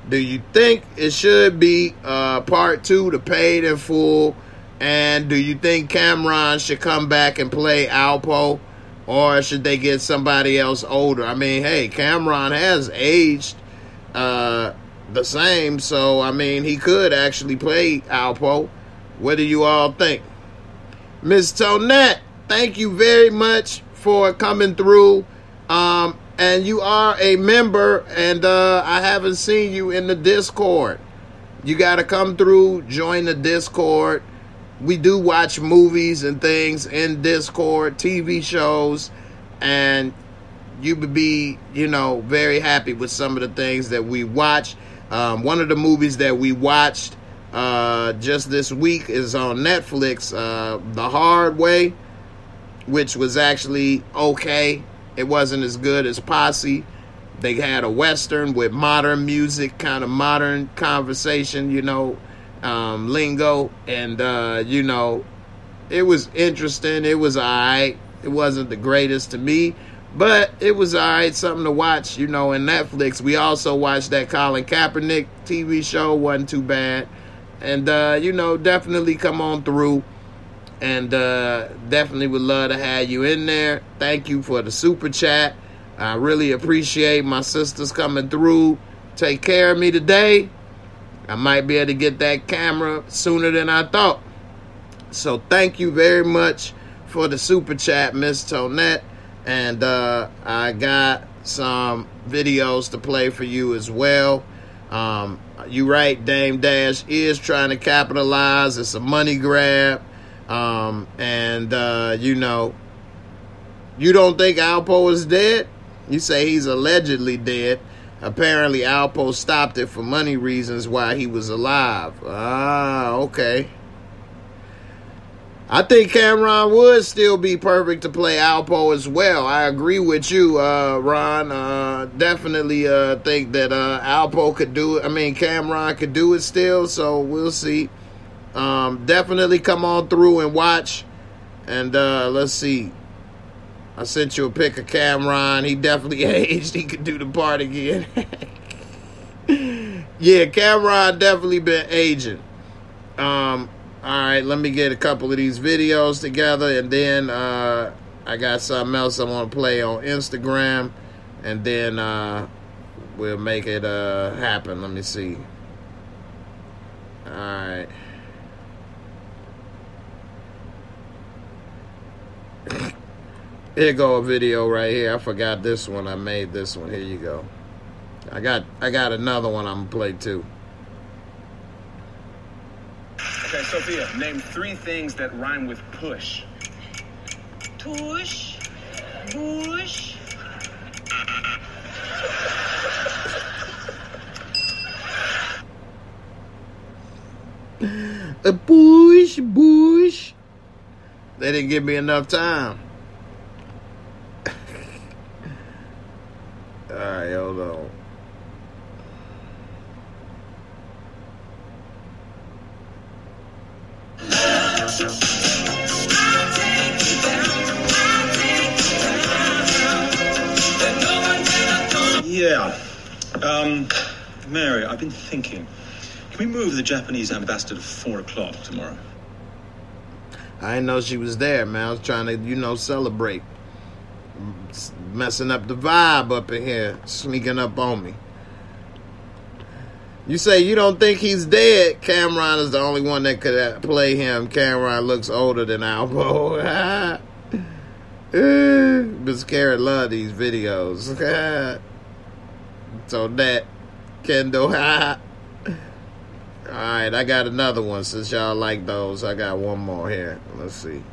Do you think it should be uh, part two, the paid in full? And do you think Cameron should come back and play Alpo? Or should they get somebody else older? I mean, hey, Cameron has aged uh, the same, so I mean, he could actually play Alpo. What do you all think? Miss Tonette, thank you very much for coming through. Um, and you are a member, and uh, I haven't seen you in the Discord. You got to come through, join the Discord. We do watch movies and things in Discord, TV shows, and you would be, you know, very happy with some of the things that we watch. Um, one of the movies that we watched uh, just this week is on Netflix, uh, The Hard Way, which was actually okay. It wasn't as good as Posse. They had a Western with modern music, kind of modern conversation, you know, um, lingo. And, uh, you know, it was interesting. It was all right. It wasn't the greatest to me, but it was all right. Something to watch, you know, in Netflix. We also watched that Colin Kaepernick TV show. Wasn't too bad. And, uh, you know, definitely come on through. And uh, definitely would love to have you in there. Thank you for the super chat. I really appreciate my sisters coming through. Take care of me today. I might be able to get that camera sooner than I thought. So thank you very much for the super chat, Miss Tonette. And uh, I got some videos to play for you as well. Um, you right, Dame Dash is trying to capitalize. It's a money grab. Um, and, uh, you know, you don't think Alpo is dead? You say he's allegedly dead. Apparently, Alpo stopped it for money reasons while he was alive. Ah, okay. I think Cameron would still be perfect to play Alpo as well. I agree with you, uh, Ron. Uh, definitely uh, think that uh, Alpo could do it. I mean, Cameron could do it still, so we'll see. Um, definitely come on through and watch. And uh, let's see. I sent you a pic of Cameron. He definitely aged. He could do the part again. yeah, Cameron definitely been aging. Um, all right, let me get a couple of these videos together, and then uh, I got something else I want to play on Instagram, and then uh, we'll make it uh, happen. Let me see. All right. Here go a video right here. I forgot this one. I made this one. Here you go. I got I got another one I'm gonna play too. Okay, Sophia, name three things that rhyme with push. Tush. Bush. A bush, bush. They didn't give me enough time. All right, hold on. Yeah. Um, Mary, I've been thinking. Can we move the Japanese ambassador to four o'clock tomorrow? I didn't know she was there, man. I was trying to, you know, celebrate. Messing up the vibe up in here, sneaking up on me. You say you don't think he's dead. Cameron is the only one that could play him. Cameron looks older than Alpo. but Scarrett love these videos. so that Kendall. All right, I got another one since y'all like those. I got one more here. Let's see.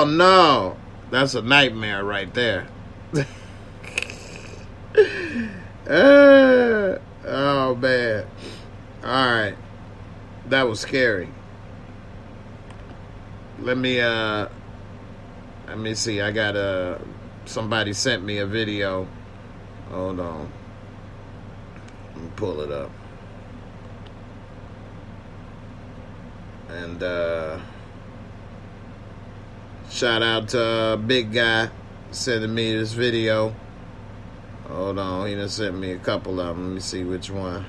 Oh no, that's a nightmare right there. Uh, oh man. All right. That was scary. Let me uh let me see. I got uh somebody sent me a video. Hold on. Let me pull it up. And uh shout out to uh, Big Guy sending me this video. Hold on, he done sent me a couple of them. Let me see which one.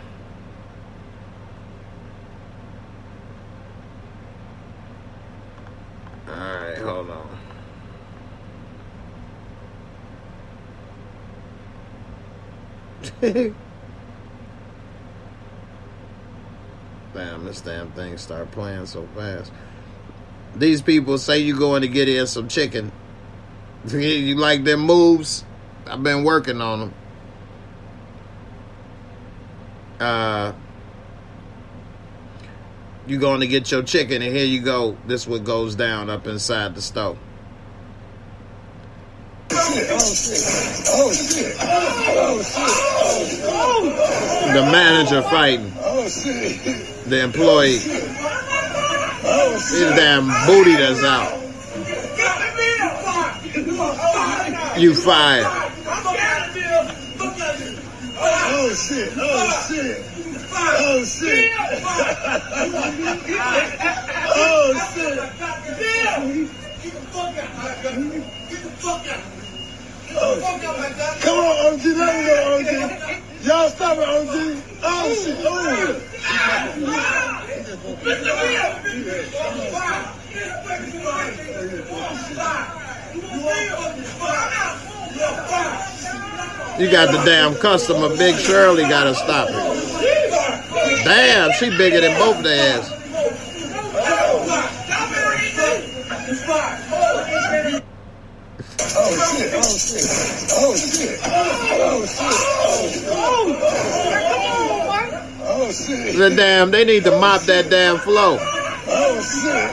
Alright, hold on. Damn, this damn thing start playing so fast. These people say you going to get in some chicken. You like them moves? I've been working on them. Uh, you going to get your chicken, and here you go. This what goes down up inside the stove. The manager fighting the employee. This damn booty that's out. You fired. Oh shit! Oh shit! Oh shit! oh shit! Come on, OG, let me go, OG. Y'all stop it, OG. Oh shit! Oh. You got the damn customer, Big Shirley, gotta stop it. Damn, she bigger than both their ass. Oh shit! Oh shit! Oh shit! Oh shit! Oh shit! The damn, they need to mop that damn floor. Oh shit!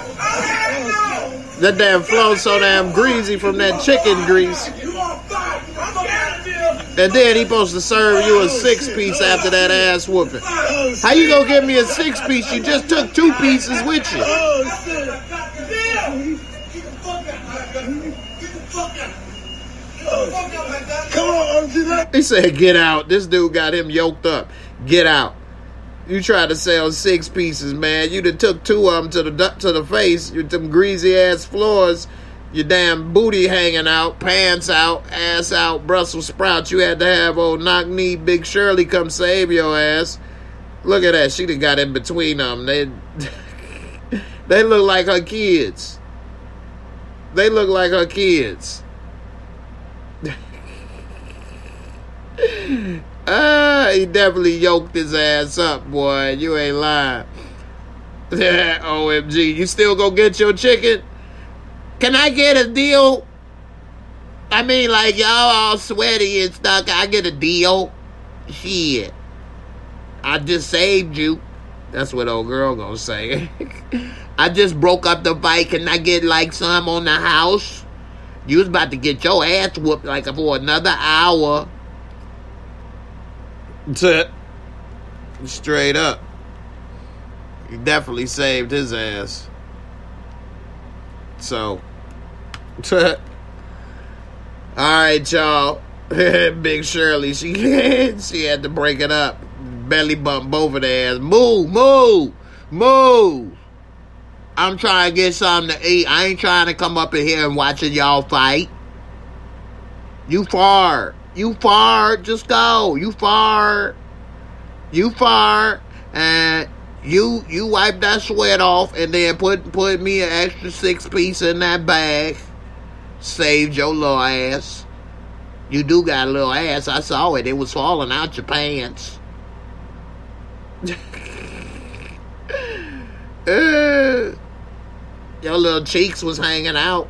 That damn floor so damn greasy from that chicken grease. And then he supposed to serve you a six piece after that ass whooping. How you gonna give me a six piece? You just took two pieces with you. Oh shit! Come on, He said, "Get out." This dude got him yoked up. Get out. You try to sell six pieces, man. You done took two of them to the to the face. You them greasy ass floors. Your damn booty hanging out, pants out, ass out, Brussels sprouts. You had to have old knock knee Big Shirley come save your ass. Look at that. She done got in between them. They they look like her kids. They look like her kids. Ah, he definitely yoked his ass up, boy. You ain't lying. OMG, you still gonna get your chicken? Can I get a deal? I mean, like, y'all all sweaty and stuff. I get a deal? Shit. I just saved you. That's what old girl gonna say. I just broke up the fight. Can I get, like, some on the house? You was about to get your ass whooped, like, for another hour. Straight up. He definitely saved his ass. So. Alright, y'all. Big Shirley, she she had to break it up. Belly bump over their ass. Move, move, move. I'm trying to get something to eat. I ain't trying to come up in here and watching y'all fight. You far. You far. Just go. You far. You far. And you you wipe that sweat off and then put put me an extra six piece in that bag. Saved your little ass. You do got a little ass. I saw it. It was falling out your pants. Uh, your little cheeks was hanging out.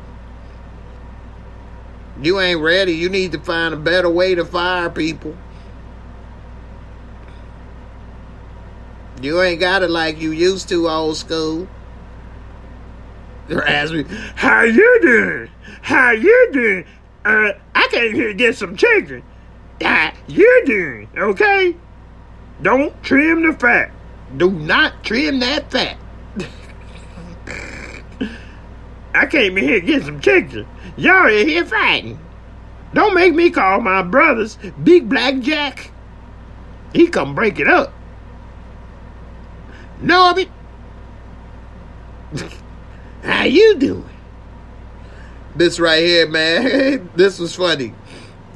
You ain't ready. You need to find a better way to fire people. You ain't got it like you used to, old school. They're asking me, how you doing? How you doing? Uh, I came here to get some chicken. How you doing? Okay? Don't trim the fat. Do not trim that fat. I came in here to get some chicken. Y'all in here fighting. Don't make me call my brothers Big Black Jack. He come break it up. Know of it? How you doing? This right here, man. this was funny.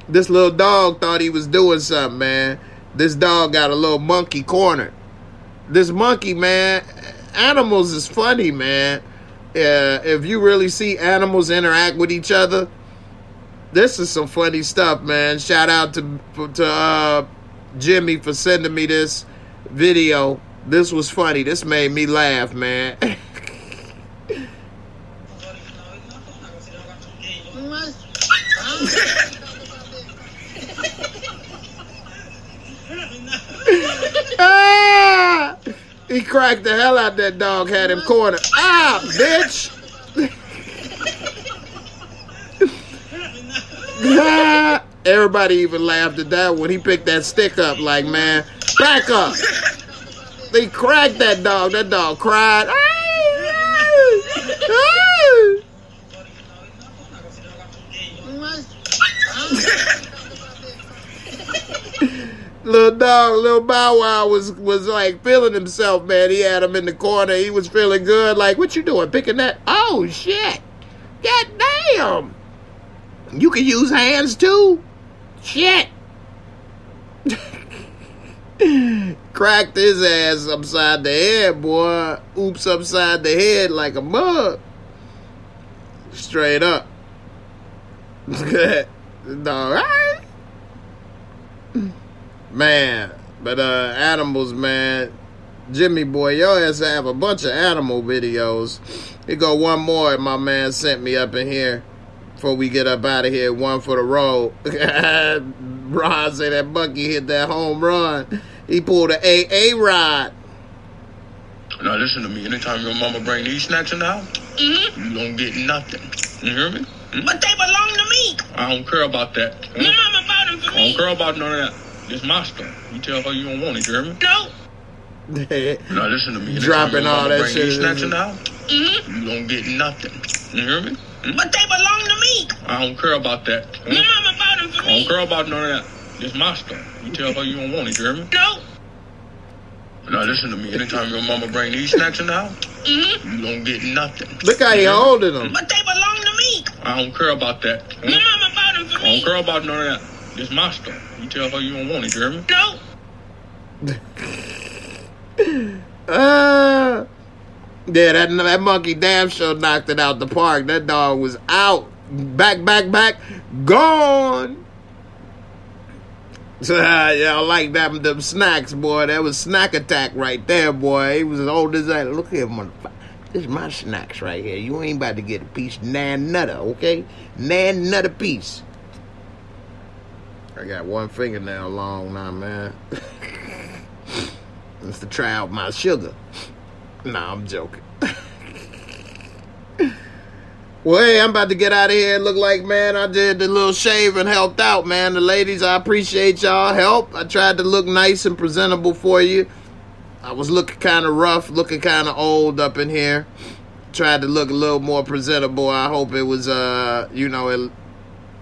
This little dog thought he was doing something, man. This dog got a little monkey corner. This monkey, man, animals is funny, man. Uh, if you really see animals interact with each other, this is some funny stuff, man. Shout out to to uh, Jimmy for sending me this video. This was funny. This made me laugh, man. ah! He cracked the hell out that dog, had him cornered. Ah, bitch! Ah, Everybody even laughed at that when he picked that stick up, like, man, back up. They cracked that dog. That dog cried. little dog, little Bow Wow was was like feeling himself, man. He had him in the corner. He was feeling good. Like, what you doing? Picking that? Oh shit! God damn! You can use hands too. Shit! Cracked his ass upside the head, boy. Oops upside the head like a mug. Straight up. no, right? Man, but uh animals, man. Jimmy boy, yo has to have a bunch of animal videos. Here go one more my man sent me up in here before we get up out of here. One for the road. Ron say that Bucky hit that home run. He pulled an AA rod. Now listen to me. Anytime your mama bring these snacks in the house, Mm-hmm. you don't get nothing. You hear me? Hmm? But they belong to me. I don't care about that. My mama bought them for I don't me. care about none of that. This my stuff. You tell her you don't want it, you hear me? No. Now listen to me. Dropping all that shit These in snacks the- in the house, Mm-hmm. you don't get nothing. You hear me? Hmm? But they belong to me. I don't care about that. Hmm? My mama bought them for me. I don't care about none of that. This my stuff. You tell her you don't want it, you hear me? No. Now listen to me. Anytime your mama bring these snacks in the house, Mm-hmm. you don't get nothing. Look how he holding them. But they belong to me. I don't care about that. My mama bought them for me. I don't care about none of that. This my stuff. You tell her you don't want it, you hear? No. Uh, yeah, that that monkey damn sure knocked it out the park. That dog was out, back, back, back, gone. So uh, yeah, I like them them snacks, boy. That was snack attack right there, boy. He was as old as that. Look here, motherfucker. This is my snacks right here. You ain't about to get a piece nan nutter, okay? Nan nutter piece. I got one fingernail long now, man. It's to try out my sugar. Nah, I'm joking. well, hey, I'm about to get out of here. Look like, man, I did the little shave and helped out, man. The ladies, I appreciate y'all help. I tried to look nice and presentable for you. I was looking kind of rough, looking kind of old up in here. Tried to look a little more presentable. I hope it was, uh, you know,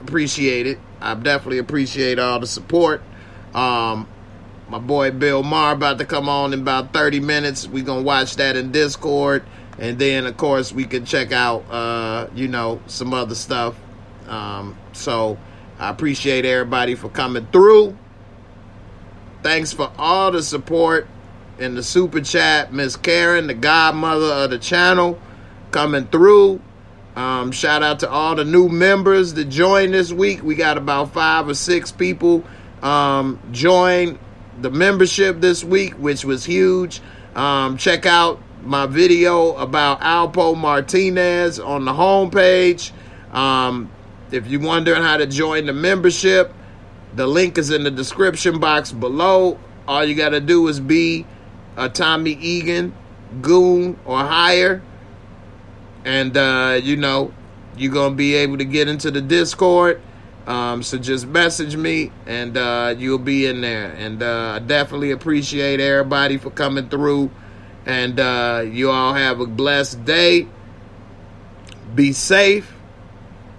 appreciated. I definitely appreciate all the support. Um, my boy Bill Maher about to come on in about 30 minutes. We're going to watch that in Discord. And then, of course, we can check out, uh, you know, some other stuff. Um, so I appreciate everybody for coming through. Thanks for all the support in the super chat. Miss Karen, the godmother of the channel, coming through. Um, shout out to all the new members that joined this week. We got about five or six people um, join the membership this week, which was huge. Um, check out my video about Alpo Martinez on the homepage. Um, if you're wondering how to join the membership, the link is in the description box below. All you got to do is be a Tommy Egan goon or higher. And, uh, you know, you're to be able to get into the Discord. Um, so just message me and uh, you'll be in there. And uh, I definitely appreciate everybody for coming through. And uh, you all have a blessed day. Be safe.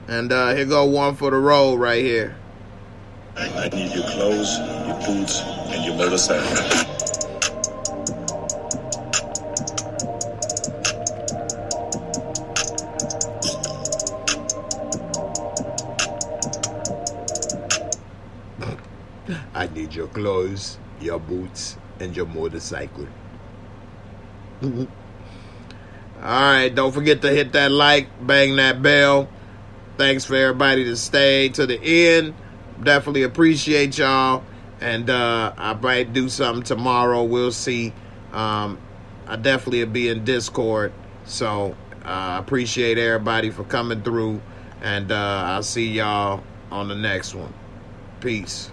And uh, here go one for the road right here. I need your clothes, your boots, and your motorcycle. Clothes, your boots, and your motorcycle. All right, don't forget to hit that like, bang that bell. Thanks for everybody to stay to the end. Definitely appreciate y'all. And uh, I might do something tomorrow. We'll see. Um, I definitely be in Discord. So I uh, appreciate everybody for coming through. And uh, I'll see y'all on the next one. Peace.